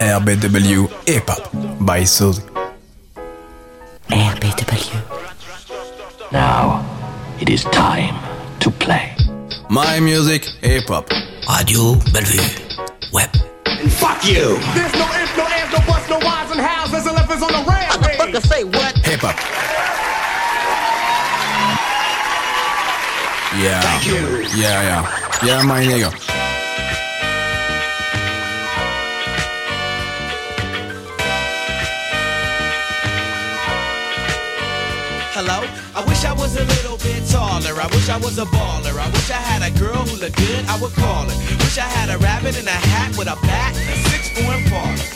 RBW Hip Hop by Suzy. RBW. Now, it is time to play. My music, hip hop. Radio Bellevue. Web. And fuck you! There's no ifs, no ands, no buts, no whys and hows. There's elephants on the rampage. to say what? Hip hop. Yeah. Thank you. Yeah, yeah. Yeah, my nigga. Hello? I wish I was a little bit taller. I wish I was a baller. I wish I had a girl who looked good, I would call her. Wish I had a rabbit in a hat with a bat and a six four.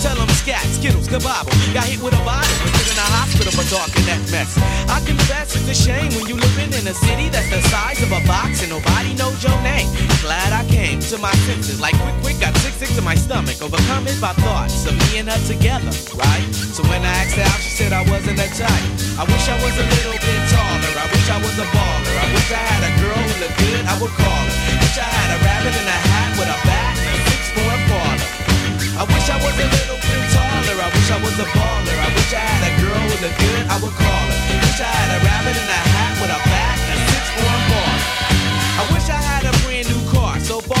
tell them scat, skittles, kabobble. Got hit with a bottle and in a hospital for talking that mess. I confess it's a shame when you living in a city that's the size of a box and nobody knows your name. Glad I came to my senses, like quick, quick, got sick, sick to my stomach, overcome it by thoughts of me and her together, right? So when I asked her out, she said I wasn't a type. I wish I was a little bit taller. I wish I was a baller. I wish I had a girl who looked good, I would call her. Wish I had a rabbit in a hat with a bat I wish I was a little bit taller. I wish I was a baller. I wish I had a girl who looked good, I would call her. Wish I had a rabbit in a hat with a bat and a six four baller. I wish I had a brand new car. So far,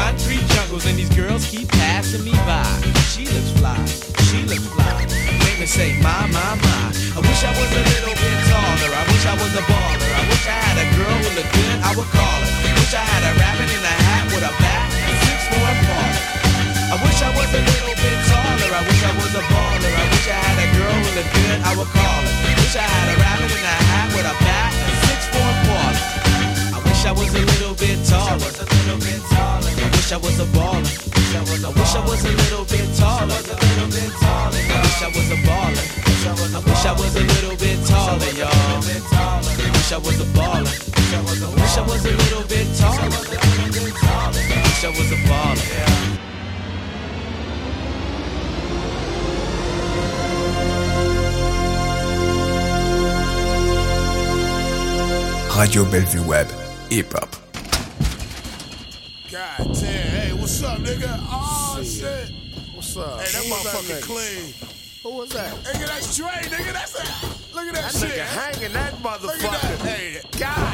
concrete jungles and these girls keep passing me by. She looks fly, she looks fly. Make me say, my, my, my. I wish I was a little bit taller. I wish I was a baller. I wish I had a girl who looked good, I would call her. Wish I had a rabbit in a hat with a bat and six four parlor. I wish I was a little bit taller. I wish I was a baller. I wish I had a girl who looked good, I would call her. Wish I had a rabbit in a hat with a bat and six four parlor. I wish I was a little bit taller. I was a little bit taller. I wish I was a baller. I wish I was a little bit taller, y'all. I wish I was a baller. I wish I was a little bit taller. I wish I was a baller. Radio Bellevue Web. Hip Hop. God damn. Hey, what's up, nigga? Oh, shit. What's up? Hey, that Who motherfucker clean. Who was that? Nigga, that's Dre, nigga. That's it. Look at that, That shit. nigga hanging that Look at that. motherfucker. Hey, God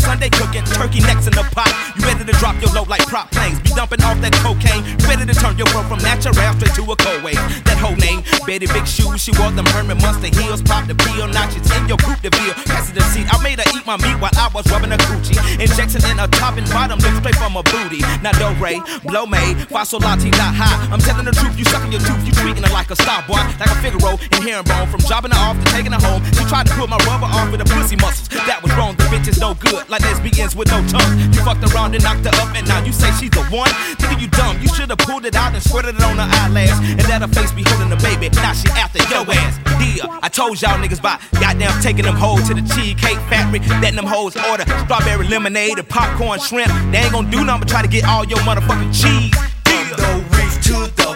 Sunday cooking turkey necks in the pot. You ready to drop your load like prop planes. Be dumping off that cocaine. You ready to turn your world from natural straight to a cold wave. That whole name, Betty Big shoes, she wore them Herman Mustang heels. Pop the pill, notches in your coupe de ville. Passenger seat, I made her eat my meat while I was rubbing her coochie. Injection in her top and bottom, lift straight from her booty. Now do re, blow me, fossil latte, not high. I'm telling the truth, you sucking your tooth, you treating her like a star boy, like a Figaro and herringbone. From dropping her off to taking her home, she tried to pull my rubber off with her pussy muscles. That was wrong, the bitch is no good, like lesbians with no tongue. You fucked around and knocked her up, and now you say she's the one. Think you dumb, you should've pulled it out and squirted it on her eyelash, and let her face be holding the baby. Now she after your ass. Dear, I told y'all niggas about goddamn taking them hoes to the cheesecake factory, letting them hoes order strawberry lemonade and popcorn shrimp. They ain't gonna do nothing but try to get all your motherfucking cheese. From the reef to the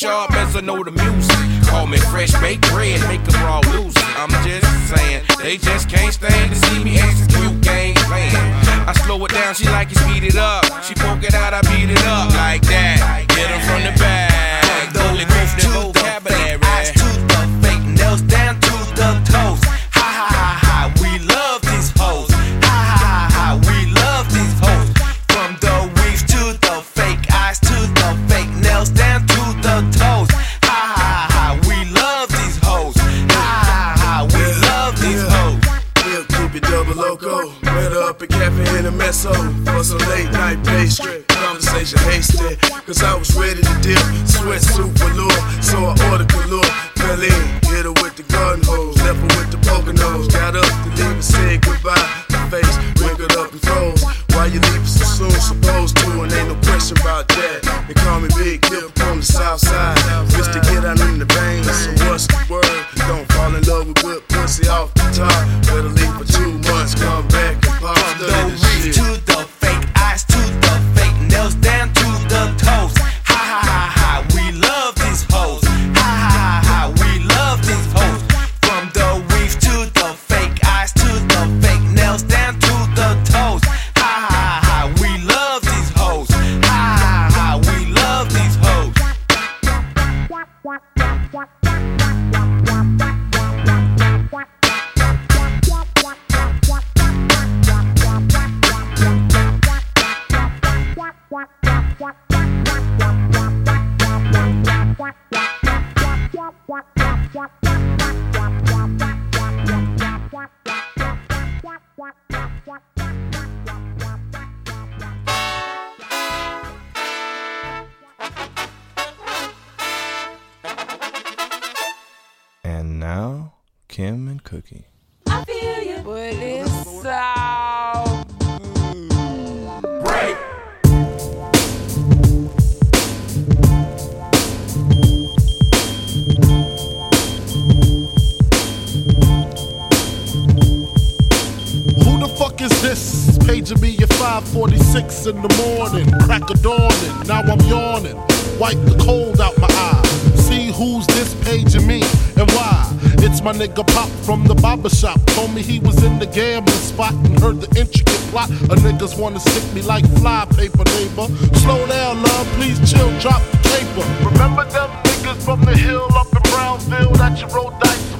sharp as I know the music. Call me fresh baked bread, make 'em all lose it. I'm just saying, they just can't stand to see me execute game plan. I slow it down, she like it speed it up. She poke it out, I beat it up like that. Get 'em from the back. Up cafe in a meso. For some late night pastry. Conversation hasty. Cause I was ready to dip. Sweat suit velour. So I ordered galore. Fell in. Hit her with the gun hose. Left her with the poker nose. Got up to leave and said goodbye. Her face wrinkled up and froze. Why you leaving so soon? Supposed to. And ain't no question about that. They call me Big Dip on the south side. In the morning. Crack of dawning, now I'm yawning. Wipe the cold out my eye. See who's this page paging me and why. It's my nigga Pop from the barber shop. Told me he was in the gambling spot and heard the intricate plot. A niggas wanna stick me like fly paper, neighbor. Slow down, love, please chill, drop the paper. Remember them niggas from the hill up in Brownsville that you rolled dice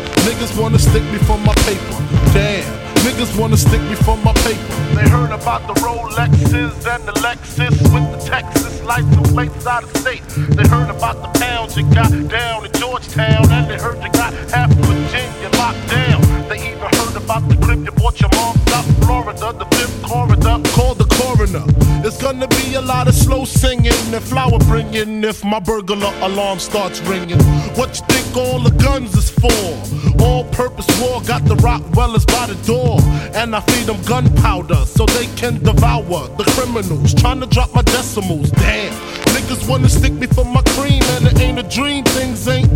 Niggas wanna stick me for my paper. Damn, niggas wanna stick me for my paper. They heard about the Rolexes and the Lexus with the Texas lights and plates out of state. They heard about the pounds you got down in Georgetown, and they heard you got half Virginia locked down. They even heard about the crib you bought your mom out Florida, the fifth corridor. called the coroner. It's gonna be a lot of slow singing and flower bringing if my burglar alarm starts ringing. What you think all the guns is for? All purpose war got the Rottweilers by the door. And I feed them gunpowder so they can devour the criminals. Trying to drop my decimals. Damn. Niggas wanna stick me for my cream, and it ain't a dream. Things ain't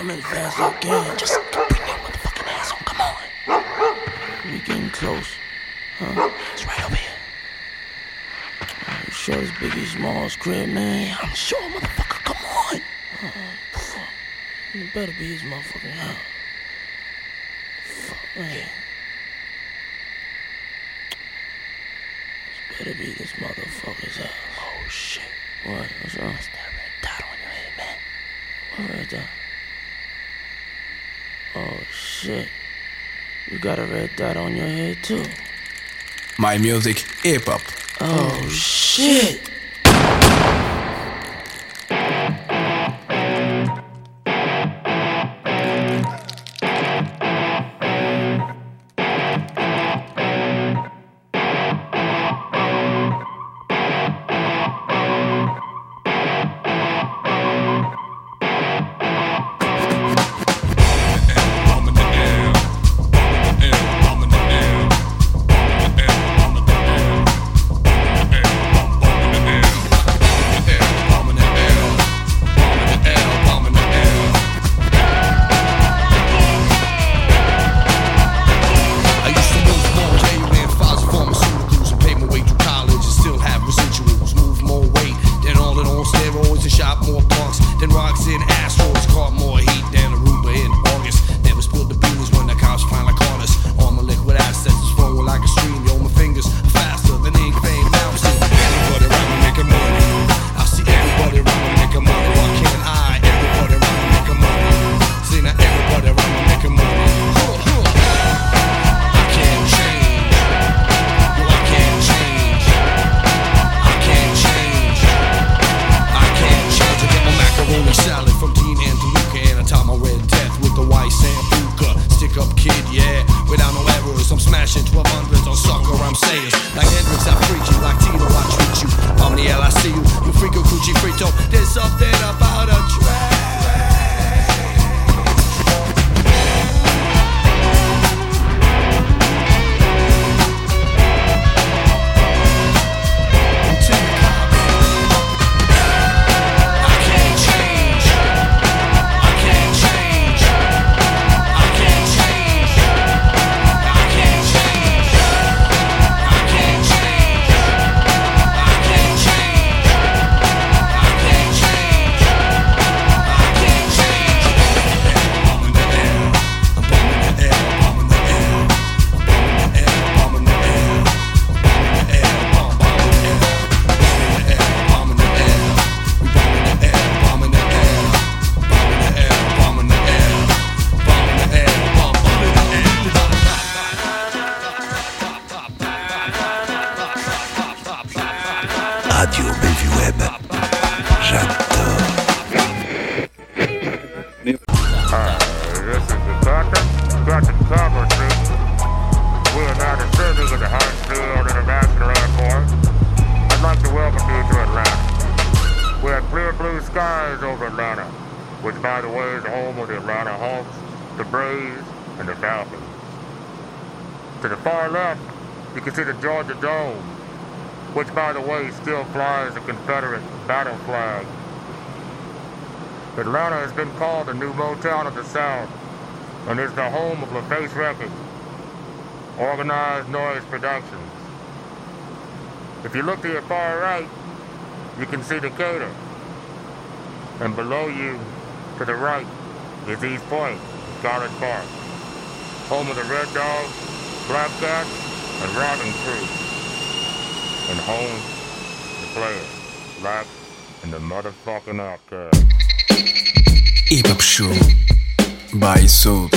Come in fast as I can. Just bring your motherfucking ass on. Come on. We getting close. Huh? It's right over here. You sure it's Biggie Smalls' crib, man? I'm sure, motherfucker. Come on. Uh, it better be his motherfucking house. Fuck, man. This better be this motherfucker's house. Oh, shit. What? What's wrong? What's that red dot on your head, man? What red dot? Oh shit. You got a red dot on your head too. My music, hip hop. Oh shit. flies the Confederate battle flag. Atlanta has been called the new Motown of the South and is the home of LaFace Records, Organized Noise Productions. If you look to your far right, you can see Decatur. And below you, to the right, is East Point, Scarlet Park, home of the Red Dogs, Black Cats, and Robin Crew, and home player, live in the motherfucking archive. Uh, Hip Hop Show by Soul.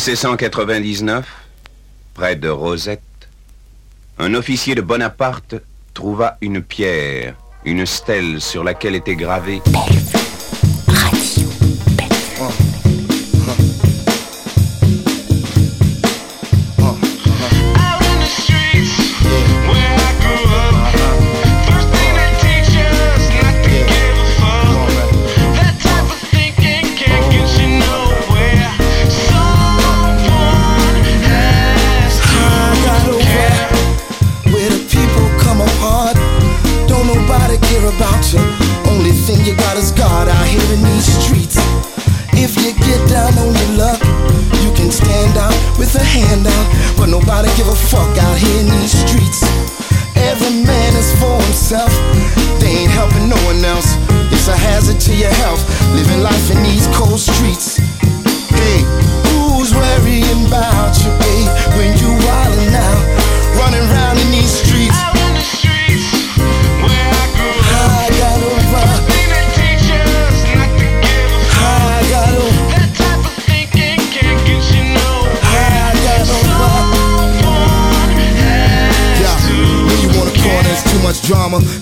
1799, près de Rosette, un officier de Bonaparte trouva une pierre, une stèle sur laquelle était gravée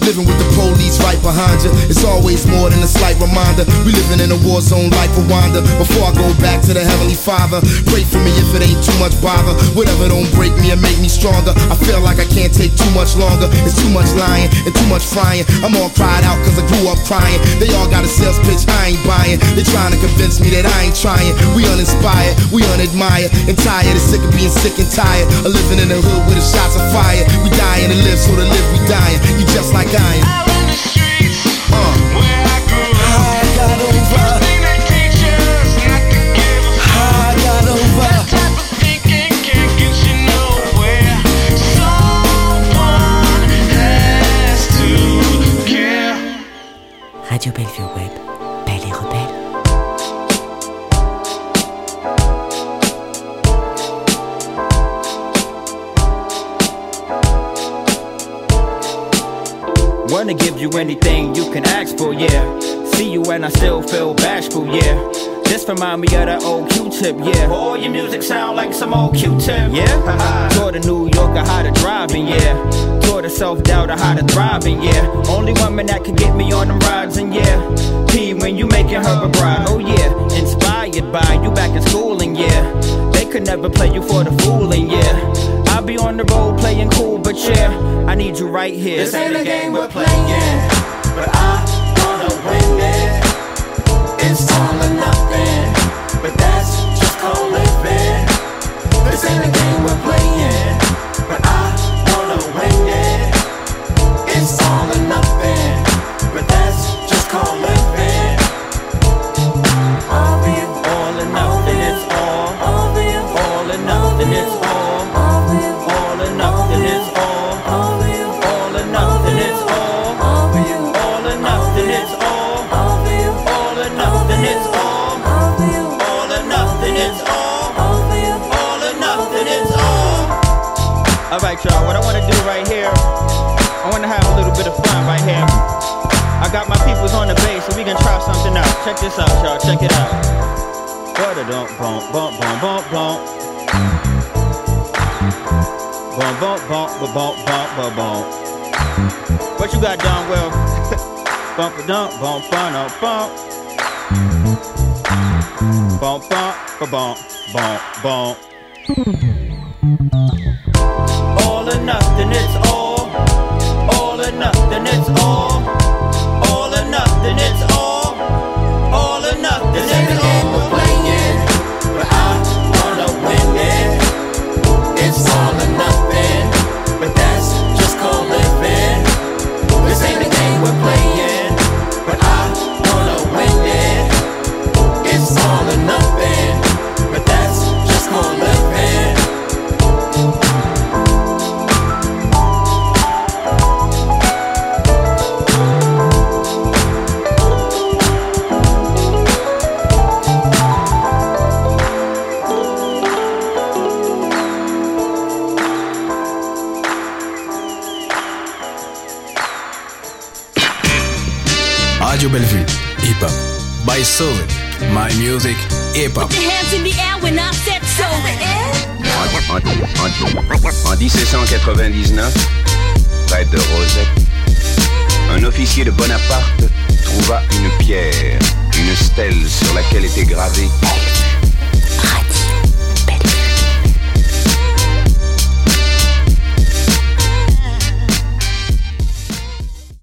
Living with behind you. It's always more than a slight reminder. We living in a war zone like Rwanda. Before I go back to the Heavenly Father, pray for me if it ain't too much bother. Whatever don't break me and make me stronger. I feel like I can't take too much longer. It's too much lying and too much frying. I'm all cried out cause I grew up crying. They all got a sales pitch I ain't buying. They trying to convince me that I ain't trying. We uninspired, we unadmired, and tired and sick of being sick and tired. Of living in the hood with the shots of fire. We dying to live, so to live we dying. You just like I am. Radio Bellevue Web, Belle et Rebelle. Wanna give you anything you can ask for, yeah. See you and I still feel bashful, yeah. Just remind me of that old Q-tip, yeah. All your music sound like some old Q-tip, yeah. Taught a New Yorker how to driving, yeah. Taught a self-doubter how to thriving, yeah. Only woman that can get me on them rides, and yeah. P when you making her a bride, oh yeah. Inspired by you back in school, and yeah. They could never play you for the fooling, yeah. I'll be on the road playing cool, but yeah, I need you right here. This ain't a game we're playing, but I wanna win it. It's all or nothing, but that's just called living. This ain't a game we're playing, but I wanna win it. It's all can try something out. Check this out, y'all, check it out. Bump, bump, bump, bump, bump, bump. Bump, bump, bump, bump, bump, bump, bump, bump. What you got, Don Will? bump, a dump, bump, bump, bump. Bump, bump, bump, bump, bump. All By Soul, my music, hip hop. Your hands in the air when I said so. En, en- en 1799, près de Rosette, un officier de Bonaparte trouva une pierre, une stèle sur laquelle était gravé